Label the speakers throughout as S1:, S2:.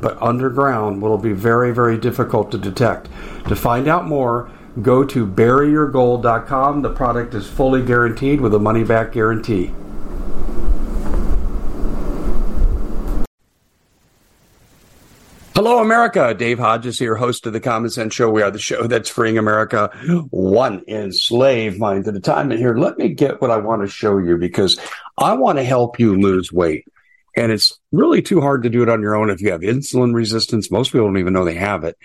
S1: but underground will be very, very difficult to detect. To find out more, go to buryyourgold.com. The product is fully guaranteed with a money back guarantee. Hello, America. Dave Hodges here, host of the Common Sense Show. We are the show that's freeing America one enslaved mind at a time. And here, let me get what I want to show you because I want to help you lose weight. And it's really too hard to do it on your own if you have insulin resistance. Most people don't even know they have it.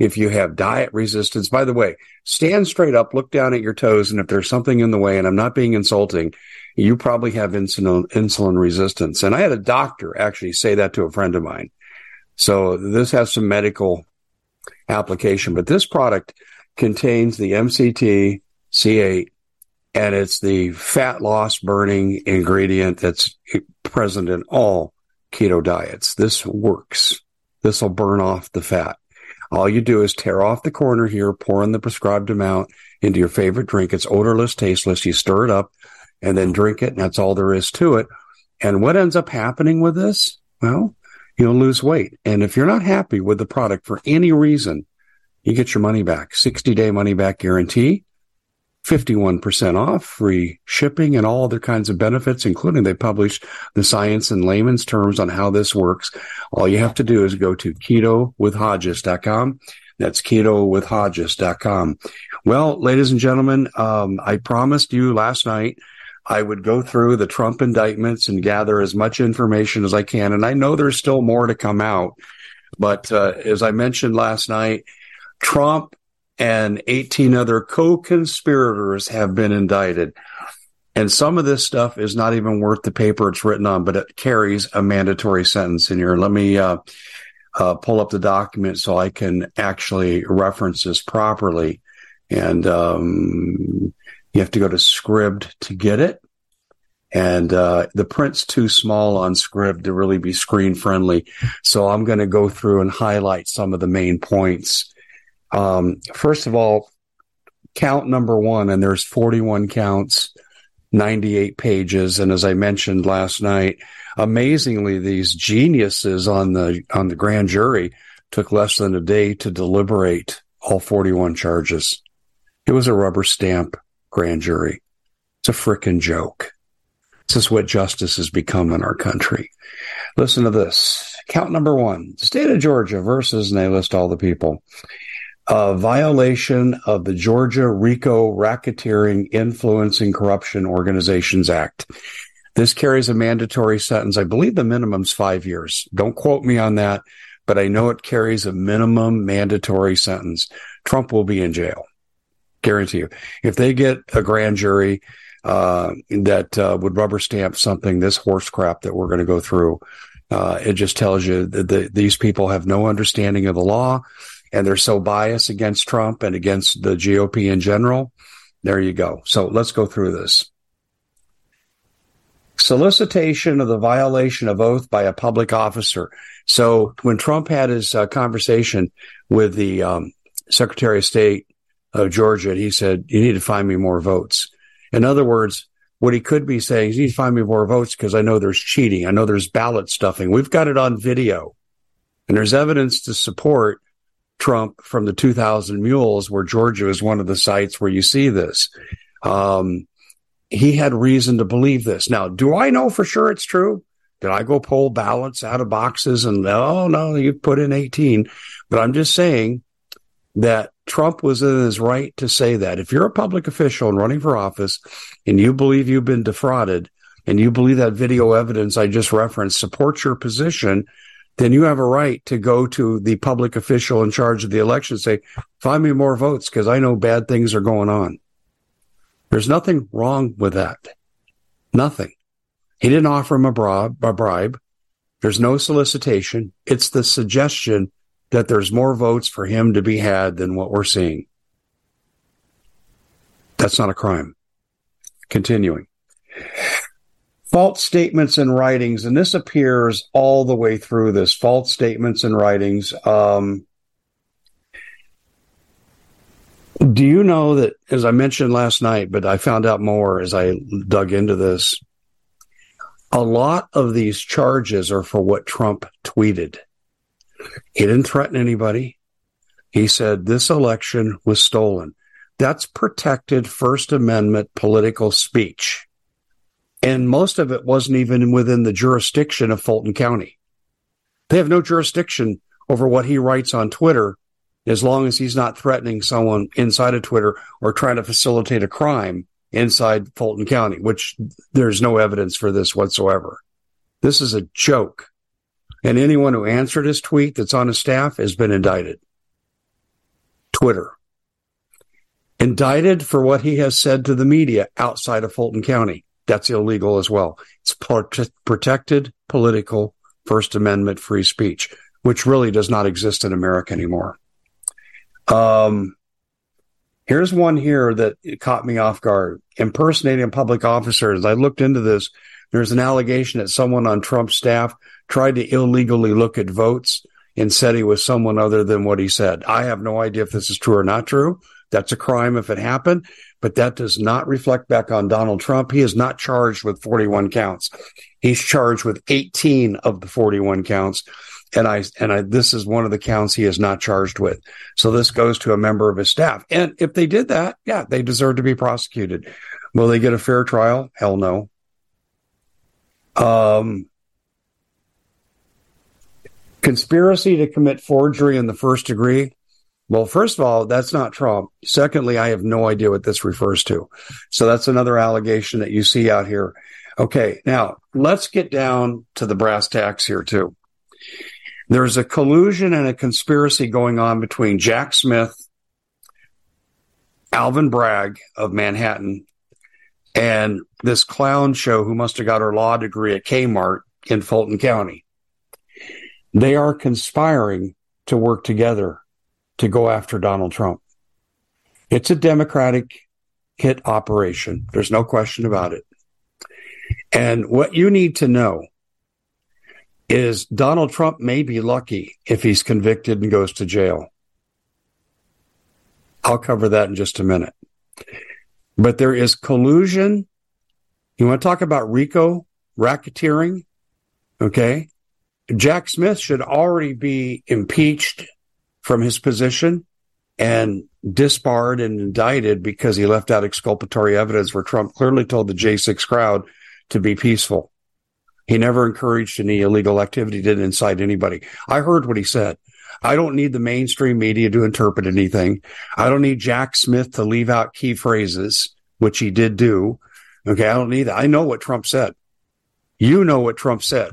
S1: If you have diet resistance, by the way, stand straight up, look down at your toes. And if there's something in the way, and I'm not being insulting, you probably have insulin, insulin resistance. And I had a doctor actually say that to a friend of mine. So this has some medical application, but this product contains the MCT C8 and it's the fat loss burning ingredient that's present in all keto diets. This works. This will burn off the fat. All you do is tear off the corner here, pour in the prescribed amount into your favorite drink. It's odorless, tasteless. You stir it up and then drink it. And that's all there is to it. And what ends up happening with this? Well, you'll lose weight. And if you're not happy with the product for any reason, you get your money back. 60 day money back guarantee. 51% off, free shipping, and all other kinds of benefits, including they publish the science in layman's terms on how this works. All you have to do is go to ketowithhodges.com. That's ketowithhodges.com. Well, ladies and gentlemen, um, I promised you last night I would go through the Trump indictments and gather as much information as I can. And I know there's still more to come out. But uh, as I mentioned last night, Trump and 18 other co-conspirators have been indicted. And some of this stuff is not even worth the paper it's written on, but it carries a mandatory sentence in here. Let me uh, uh, pull up the document so I can actually reference this properly. And um, you have to go to Scribd to get it. And uh, the print's too small on Scribd to really be screen friendly. So I'm going to go through and highlight some of the main points um, first of all, count number one, and there's 41 counts, 98 pages. And as I mentioned last night, amazingly, these geniuses on the, on the grand jury took less than a day to deliberate all 41 charges. It was a rubber stamp grand jury. It's a frickin' joke. This is what justice has become in our country. Listen to this. Count number one, state of Georgia versus, and they list all the people a violation of the Georgia RICO Racketeering Influencing Corruption Organizations Act. This carries a mandatory sentence. I believe the minimum's five years. Don't quote me on that, but I know it carries a minimum mandatory sentence. Trump will be in jail. Guarantee you. If they get a grand jury uh, that uh, would rubber stamp something, this horse crap that we're going to go through, uh, it just tells you that the, these people have no understanding of the law and they're so biased against Trump and against the GOP in general. There you go. So let's go through this. Solicitation of the violation of oath by a public officer. So when Trump had his uh, conversation with the um, Secretary of State of Georgia, he said, You need to find me more votes. In other words, what he could be saying is, You need to find me more votes because I know there's cheating. I know there's ballot stuffing. We've got it on video. And there's evidence to support Trump from the 2000 Mules, where Georgia is one of the sites where you see this. Um, he had reason to believe this. Now, do I know for sure it's true? Did I go pull ballots out of boxes and oh no, you put in 18? But I'm just saying that Trump was in his right to say that. If you're a public official and running for office and you believe you've been defrauded, and you believe that video evidence I just referenced supports your position, then you have a right to go to the public official in charge of the election and say, find me more votes because I know bad things are going on. There's nothing wrong with that. Nothing. He didn't offer him a bribe, a bribe. There's no solicitation. It's the suggestion that there's more votes for him to be had than what we're seeing. That's not a crime. Continuing. False statements and writings, and this appears all the way through this. False statements and writings. Um, do you know that, as I mentioned last night, but I found out more as I dug into this, a lot of these charges are for what Trump tweeted. He didn't threaten anybody. He said this election was stolen. That's protected First Amendment political speech. And most of it wasn't even within the jurisdiction of Fulton County. They have no jurisdiction over what he writes on Twitter as long as he's not threatening someone inside of Twitter or trying to facilitate a crime inside Fulton County, which there's no evidence for this whatsoever. This is a joke. And anyone who answered his tweet that's on his staff has been indicted. Twitter. Indicted for what he has said to the media outside of Fulton County. That's illegal as well. It's protected political First Amendment free speech, which really does not exist in America anymore. Um, here's one here that caught me off guard. Impersonating public officers. I looked into this. There's an allegation that someone on Trump's staff tried to illegally look at votes and said he was someone other than what he said. I have no idea if this is true or not true. That's a crime if it happened, but that does not reflect back on Donald Trump. He is not charged with 41 counts. He's charged with 18 of the 41 counts. And I, and I, this is one of the counts he is not charged with. So this goes to a member of his staff. And if they did that, yeah, they deserve to be prosecuted. Will they get a fair trial? Hell no. Um, conspiracy to commit forgery in the first degree. Well, first of all, that's not Trump. Secondly, I have no idea what this refers to. So that's another allegation that you see out here. Okay. Now let's get down to the brass tacks here too. There's a collusion and a conspiracy going on between Jack Smith, Alvin Bragg of Manhattan, and this clown show who must have got her law degree at Kmart in Fulton County. They are conspiring to work together to go after Donald Trump. It's a Democratic hit operation. There's no question about it. And what you need to know is Donald Trump may be lucky if he's convicted and goes to jail. I'll cover that in just a minute. But there is collusion. You want to talk about RICO racketeering? Okay. Jack Smith should already be impeached from his position and disbarred and indicted because he left out exculpatory evidence where Trump clearly told the J6 crowd to be peaceful. He never encouraged any illegal activity, didn't incite anybody. I heard what he said. I don't need the mainstream media to interpret anything. I don't need Jack Smith to leave out key phrases, which he did do. Okay. I don't need that. I know what Trump said. You know what Trump said.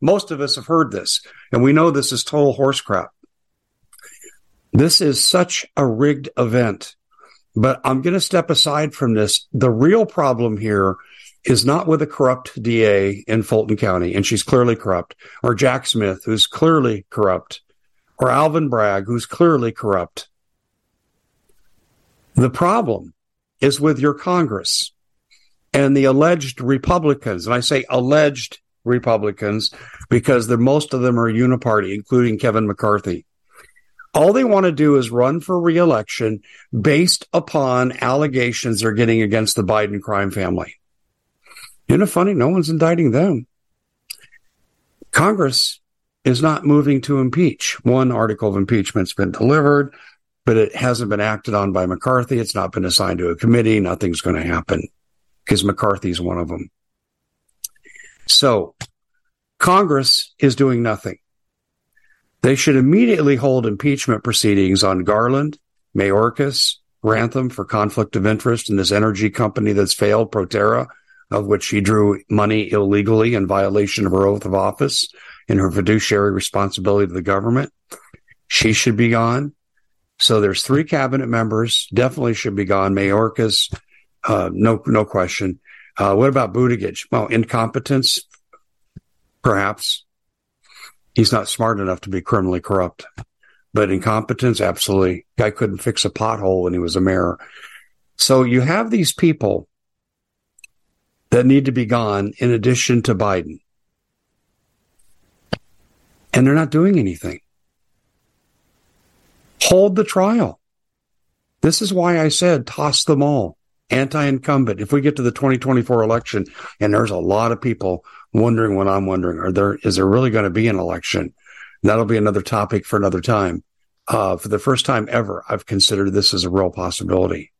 S1: Most of us have heard this and we know this is total horse crap. This is such a rigged event, but I'm going to step aside from this. The real problem here is not with a corrupt DA in Fulton County, and she's clearly corrupt, or Jack Smith, who's clearly corrupt, or Alvin Bragg, who's clearly corrupt. The problem is with your Congress and the alleged Republicans. And I say alleged Republicans because most of them are uniparty, including Kevin McCarthy. All they want to do is run for reelection based upon allegations they're getting against the Biden crime family. Isn't it funny? No one's indicting them. Congress is not moving to impeach. One article of impeachment's been delivered, but it hasn't been acted on by McCarthy. It's not been assigned to a committee. Nothing's going to happen because McCarthy's one of them. So Congress is doing nothing. They should immediately hold impeachment proceedings on Garland, Mayorkas, Granholm for conflict of interest in this energy company that's failed, Proterra, of which she drew money illegally in violation of her oath of office and her fiduciary responsibility to the government. She should be gone. So there's three cabinet members definitely should be gone. Mayorkas, uh, no, no question. Uh, what about Buttigieg? Well, incompetence, perhaps. He's not smart enough to be criminally corrupt, but incompetence, absolutely. Guy couldn't fix a pothole when he was a mayor. So you have these people that need to be gone in addition to Biden. And they're not doing anything. Hold the trial. This is why I said toss them all. Anti incumbent. If we get to the 2024 election and there's a lot of people wondering what I'm wondering, are there, is there really going to be an election? That'll be another topic for another time. Uh, for the first time ever, I've considered this as a real possibility.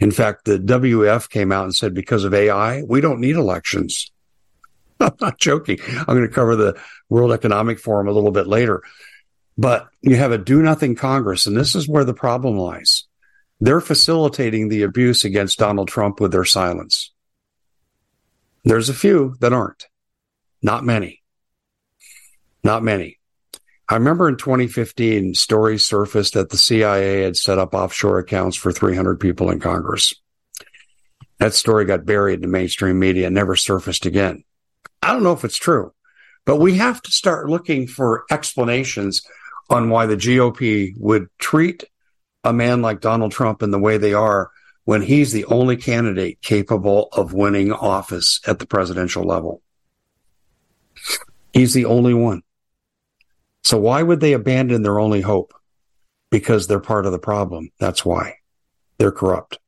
S1: In fact, the WEF came out and said because of AI, we don't need elections. I'm not joking. I'm going to cover the World Economic Forum a little bit later. But you have a do nothing Congress, and this is where the problem lies. They're facilitating the abuse against Donald Trump with their silence. There's a few that aren't. Not many. Not many. I remember in 2015, stories surfaced that the CIA had set up offshore accounts for 300 people in Congress. That story got buried in the mainstream media and never surfaced again. I don't know if it's true, but we have to start looking for explanations on why the GOP would treat a man like Donald Trump in the way they are when he's the only candidate capable of winning office at the presidential level. He's the only one. So why would they abandon their only hope? Because they're part of the problem. That's why they're corrupt.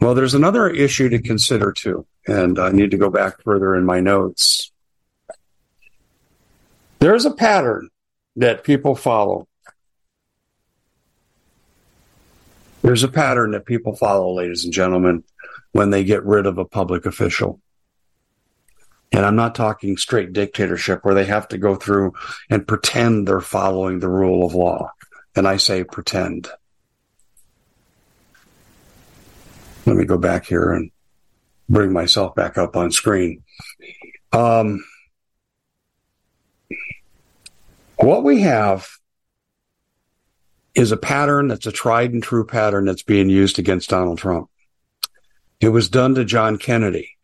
S1: Well, there's another issue to consider too, and I need to go back further in my notes. There's a pattern that people follow. There's a pattern that people follow, ladies and gentlemen, when they get rid of a public official. And I'm not talking straight dictatorship where they have to go through and pretend they're following the rule of law. And I say pretend. Let me go back here and bring myself back up on screen. Um, what we have is a pattern that's a tried and true pattern that's being used against Donald Trump. It was done to John Kennedy.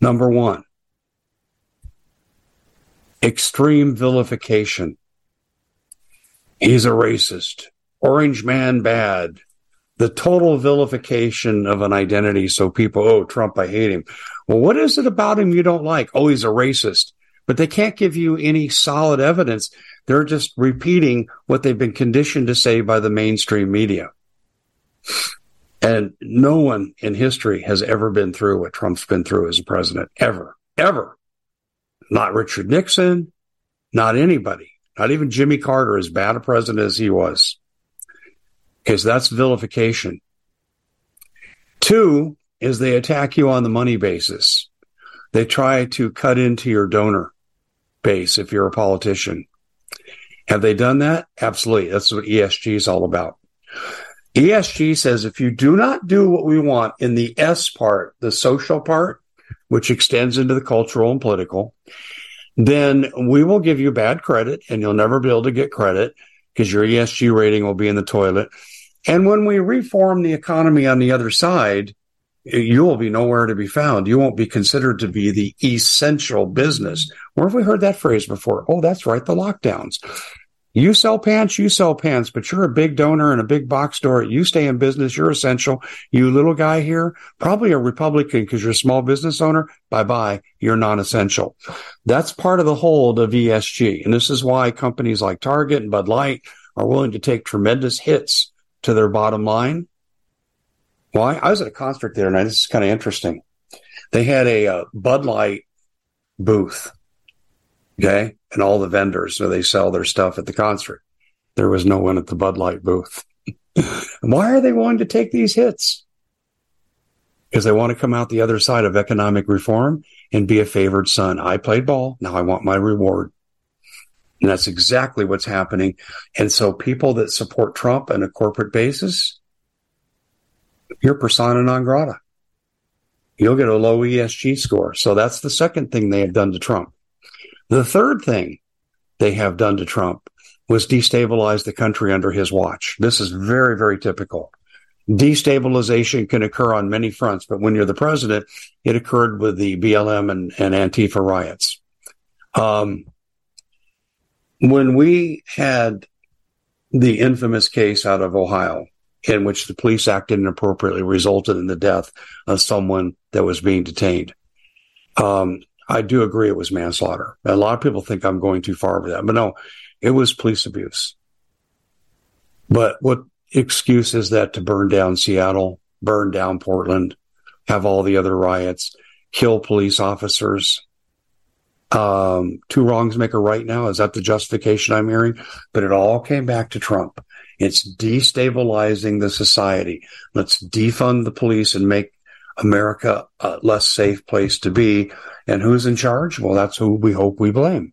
S1: Number one, extreme vilification. He's a racist. Orange man bad. The total vilification of an identity. So people, oh, Trump, I hate him. Well, what is it about him you don't like? Oh, he's a racist. But they can't give you any solid evidence. They're just repeating what they've been conditioned to say by the mainstream media. And no one in history has ever been through what Trump's been through as a president, ever, ever. Not Richard Nixon, not anybody, not even Jimmy Carter, as bad a president as he was. Because that's vilification. Two is they attack you on the money basis. They try to cut into your donor base if you're a politician. Have they done that? Absolutely. That's what ESG is all about. ESG says if you do not do what we want in the S part, the social part, which extends into the cultural and political, then we will give you bad credit and you'll never be able to get credit because your ESG rating will be in the toilet. And when we reform the economy on the other side, you will be nowhere to be found. You won't be considered to be the essential business. Where have we heard that phrase before? Oh, that's right, the lockdowns. You sell pants, you sell pants, but you're a big donor in a big box store. You stay in business. You're essential. You little guy here, probably a Republican because you're a small business owner. Bye bye. You're non-essential. That's part of the hold of ESG. And this is why companies like Target and Bud Light are willing to take tremendous hits to their bottom line. Why? I was at a concert the other night. This is kind of interesting. They had a uh, Bud Light booth Okay. And all the vendors, so they sell their stuff at the concert. There was no one at the Bud Light booth. Why are they willing to take these hits? Because they want to come out the other side of economic reform and be a favored son. I played ball. Now I want my reward. And that's exactly what's happening. And so people that support Trump on a corporate basis, you're persona non grata. you'll get a low ESG score. So that's the second thing they have done to Trump. The third thing they have done to Trump was destabilize the country under his watch. This is very, very typical. Destabilization can occur on many fronts, but when you're the president, it occurred with the BLM and, and Antifa riots. Um, when we had the infamous case out of Ohio, in which the police acted inappropriately, resulted in the death of someone that was being detained. Um, I do agree it was manslaughter. A lot of people think I'm going too far with that, but no, it was police abuse. But what excuse is that to burn down Seattle, burn down Portland, have all the other riots, kill police officers? Um, two wrongs make a right now. Is that the justification I'm hearing? But it all came back to Trump. It's destabilizing the society. Let's defund the police and make America a less safe place to be. And who's in charge? Well, that's who we hope we blame.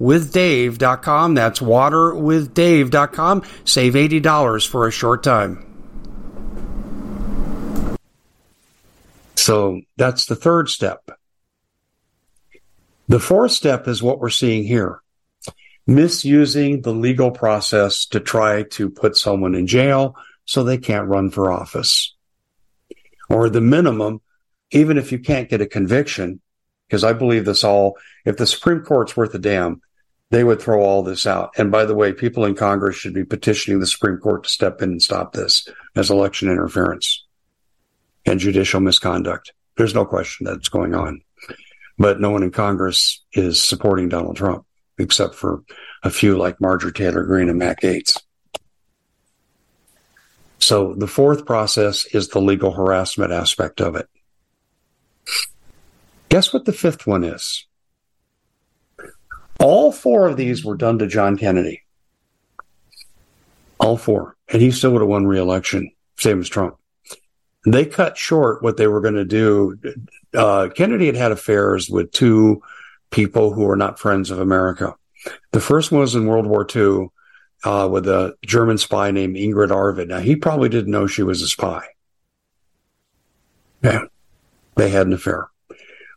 S1: waterwithdave.com. That's waterwithdave.com. Save $80 for a short time. So that's the third step. The fourth step is what we're seeing here misusing the legal process to try to put someone in jail so they can't run for office. Or the minimum, even if you can't get a conviction, because I believe this all, if the Supreme Court's worth a damn, they would throw all this out. And by the way, people in Congress should be petitioning the Supreme Court to step in and stop this as election interference and judicial misconduct. There's no question that's going on. But no one in Congress is supporting Donald Trump, except for a few like Marjorie Taylor Greene and Matt Gaetz. So the fourth process is the legal harassment aspect of it. Guess what the fifth one is? All four of these were done to John Kennedy. All four. And he still would have won re-election, same as Trump. They cut short what they were going to do. Uh, Kennedy had had affairs with two people who were not friends of America. The first one was in World War II uh, with a German spy named Ingrid Arvad. Now, he probably didn't know she was a spy. Yeah. They had an affair.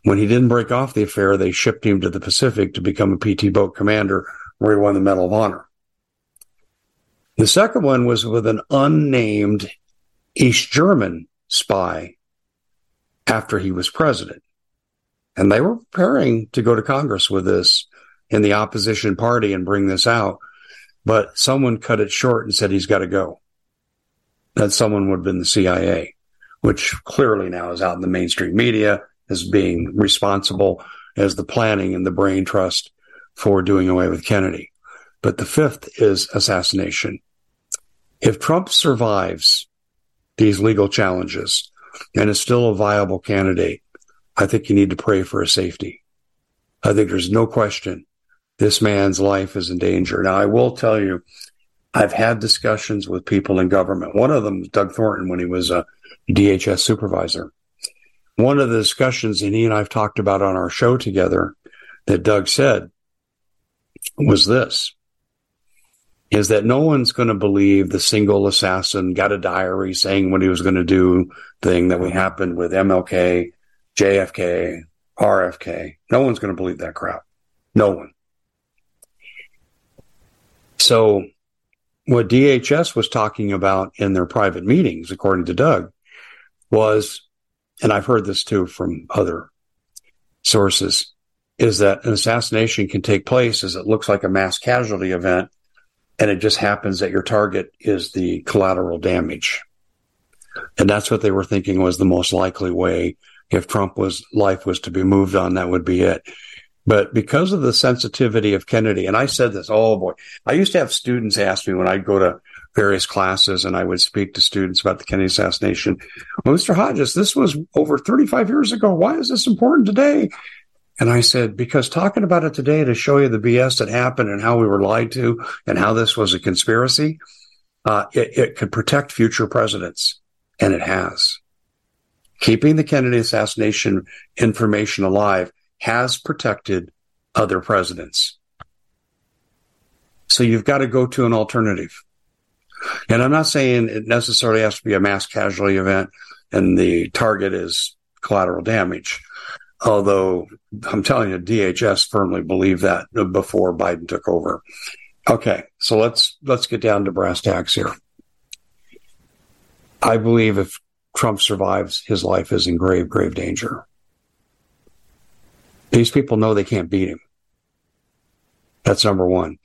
S1: When he didn't break off the affair, they shipped him to the Pacific to become a PT boat commander, where he won the Medal of Honor. The second one was with an unnamed East German spy after he was president. And they were preparing to go to Congress with this in the opposition party and bring this out. But someone cut it short and said he's got to go. That someone would have been the CIA, which clearly now is out in the mainstream media as being responsible as the planning and the brain trust for doing away with Kennedy. But the fifth is assassination. If Trump survives these legal challenges and is still a viable candidate, I think you need to pray for his safety. I think there's no question this man's life is in danger. Now, I will tell you, I've had discussions with people in government. One of them, Doug Thornton, when he was a DHS supervisor. One of the discussions, that he and I've talked about on our show together, that Doug said was this is that no one's going to believe the single assassin got a diary saying what he was going to do thing that we happened with MLK, JFK, RFK. No one's going to believe that crap. No one. So what DHS was talking about in their private meetings, according to Doug, was, and I've heard this too from other sources, is that an assassination can take place as it looks like a mass casualty event and it just happens that your target is the collateral damage. And that's what they were thinking was the most likely way. If Trump was life was to be moved on, that would be it. But because of the sensitivity of Kennedy, and I said this, oh boy, I used to have students ask me when I'd go to various classes and I would speak to students about the Kennedy assassination. Well, Mr. Hodges, this was over 35 years ago. Why is this important today? And I said, because talking about it today to show you the BS that happened and how we were lied to and how this was a conspiracy, uh, it, it could protect future presidents. And it has. Keeping the Kennedy assassination information alive has protected other presidents. So you've got to go to an alternative. And I'm not saying it necessarily has to be a mass casualty event and the target is collateral damage. Although I'm telling you, DHS firmly believed that before Biden took over. Okay, so let's let's get down to brass tacks here. I believe if Trump survives, his life is in grave, grave danger. These people know they can't beat him. That's number one.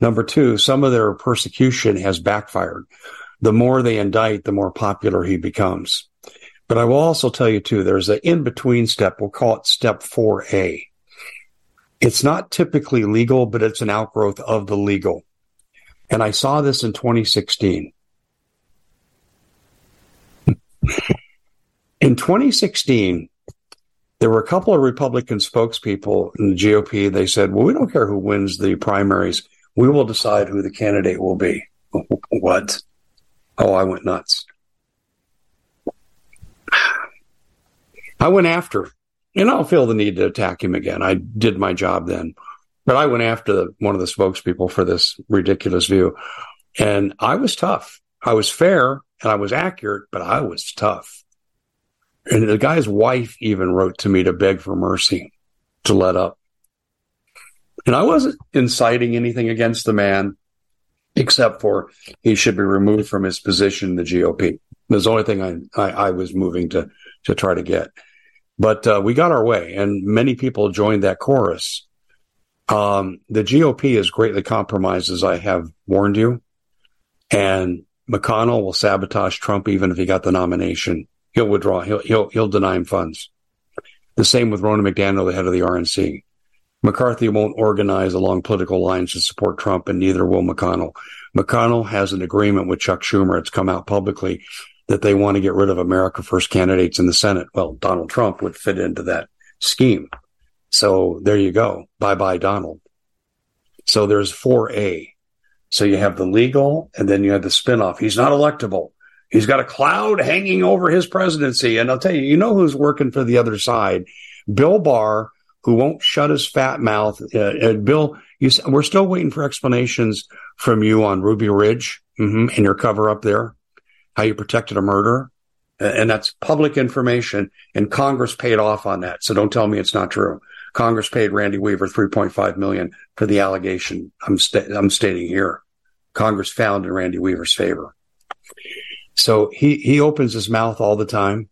S1: Number two, some of their persecution has backfired. The more they indict, the more popular he becomes. But I will also tell you too, there's an in between step. We'll call it step 4A. It's not typically legal, but it's an outgrowth of the legal. And I saw this in 2016. in 2016, there were a couple of Republican spokespeople in the GOP. They said, well, we don't care who wins the primaries. We will decide who the candidate will be. what? Oh, I went nuts. I went after, and I don't feel the need to attack him again. I did my job then, but I went after one of the spokespeople for this ridiculous view, and I was tough. I was fair and I was accurate, but I was tough. And the guy's wife even wrote to me to beg for mercy to let up. And I wasn't inciting anything against the man, except for he should be removed from his position in the GOP. That's the only thing I, I, I was moving to to try to get. But uh, we got our way, and many people joined that chorus. Um, the GOP is greatly compromised, as I have warned you, and McConnell will sabotage Trump even if he got the nomination. He'll withdraw. He'll he'll he'll deny him funds. The same with Ronna McDaniel, the head of the RNC. McCarthy won't organize along political lines to support Trump, and neither will McConnell. McConnell has an agreement with Chuck Schumer. It's come out publicly that they want to get rid of America First candidates in the Senate. Well, Donald Trump would fit into that scheme. So there you go. Bye bye, Donald. So there's 4A. So you have the legal and then you have the spinoff. He's not electable. He's got a cloud hanging over his presidency. And I'll tell you, you know who's working for the other side? Bill Barr, who won't shut his fat mouth. Uh, Bill, you, we're still waiting for explanations from you on Ruby Ridge mm-hmm, and your cover up there how you protected a murderer. and that's public information. And Congress paid off on that. So don't tell me it's not true. Congress paid Randy Weaver 3.5 million for the allegation I'm, sta- I'm stating here. Congress found in Randy Weaver's favor. So he, he opens his mouth all the time.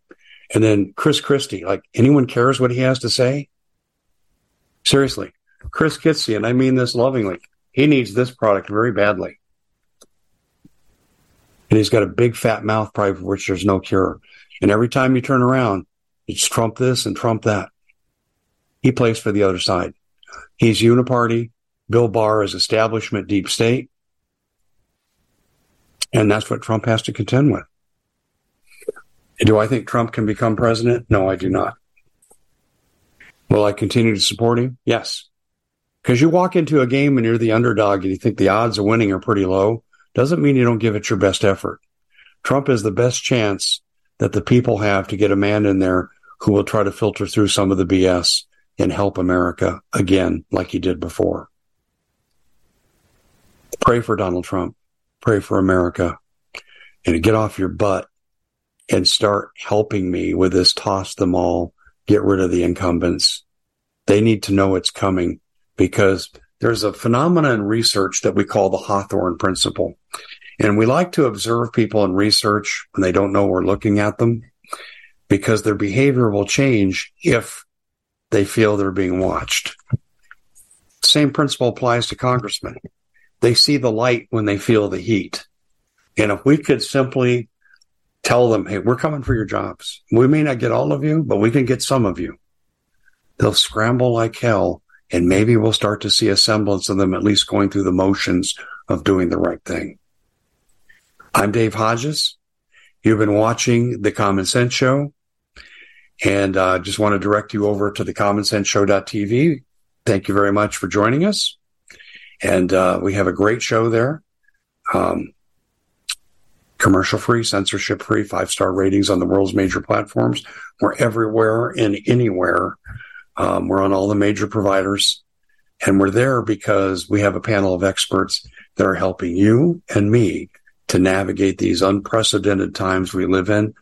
S1: And then Chris Christie, like anyone cares what he has to say? Seriously, Chris Christie, and I mean this lovingly, he needs this product very badly. And he's got a big fat mouth, probably for which there's no cure. And every time you turn around, it's Trump this and Trump that. He plays for the other side. He's uniparty. Bill Barr is establishment deep state. And that's what Trump has to contend with. Do I think Trump can become president? No, I do not. Will I continue to support him? Yes. Because you walk into a game and you're the underdog and you think the odds of winning are pretty low, doesn't mean you don't give it your best effort. Trump is the best chance that the people have to get a man in there who will try to filter through some of the BS and help America again, like he did before. Pray for Donald Trump. Pray for America. And get off your butt and start helping me with this toss them all, get rid of the incumbents. They need to know it's coming because there's a phenomenon in research that we call the Hawthorne principle. And we like to observe people in research when they don't know we're looking at them because their behavior will change if they feel they're being watched. Same principle applies to congressmen. They see the light when they feel the heat. And if we could simply tell them, hey, we're coming for your jobs. We may not get all of you, but we can get some of you. They'll scramble like hell, and maybe we'll start to see a semblance of them at least going through the motions of doing the right thing. I'm Dave Hodges. You've been watching The Common Sense Show, and I uh, just want to direct you over to the commonsenseshow.tv. Thank you very much for joining us. And uh, we have a great show there. Um, commercial free, censorship free, five star ratings on the world's major platforms. We're everywhere and anywhere. Um, we're on all the major providers. And we're there because we have a panel of experts that are helping you and me to navigate these unprecedented times we live in.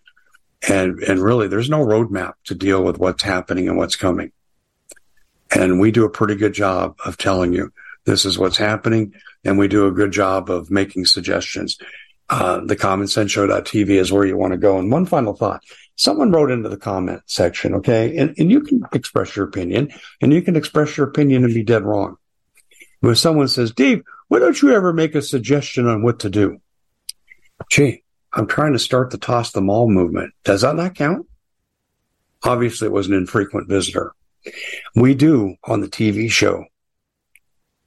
S1: And, and really, there's no roadmap to deal with what's happening and what's coming. And we do a pretty good job of telling you this is what's happening. And we do a good job of making suggestions uh, the commonsenseshow.tv is where you want to go. And one final thought. Someone wrote into the comment section, okay? And, and you can express your opinion and you can express your opinion and be dead wrong. When someone says, Dave, why don't you ever make a suggestion on what to do? Gee, I'm trying to start the toss them all movement. Does that not count? Obviously, it was an infrequent visitor. We do on the TV show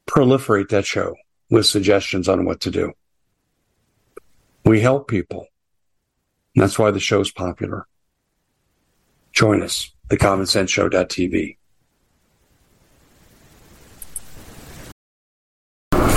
S1: proliferate that show with suggestions on what to do. We help people. That's why the show's popular. Join us, thecommonsenseshow.tv.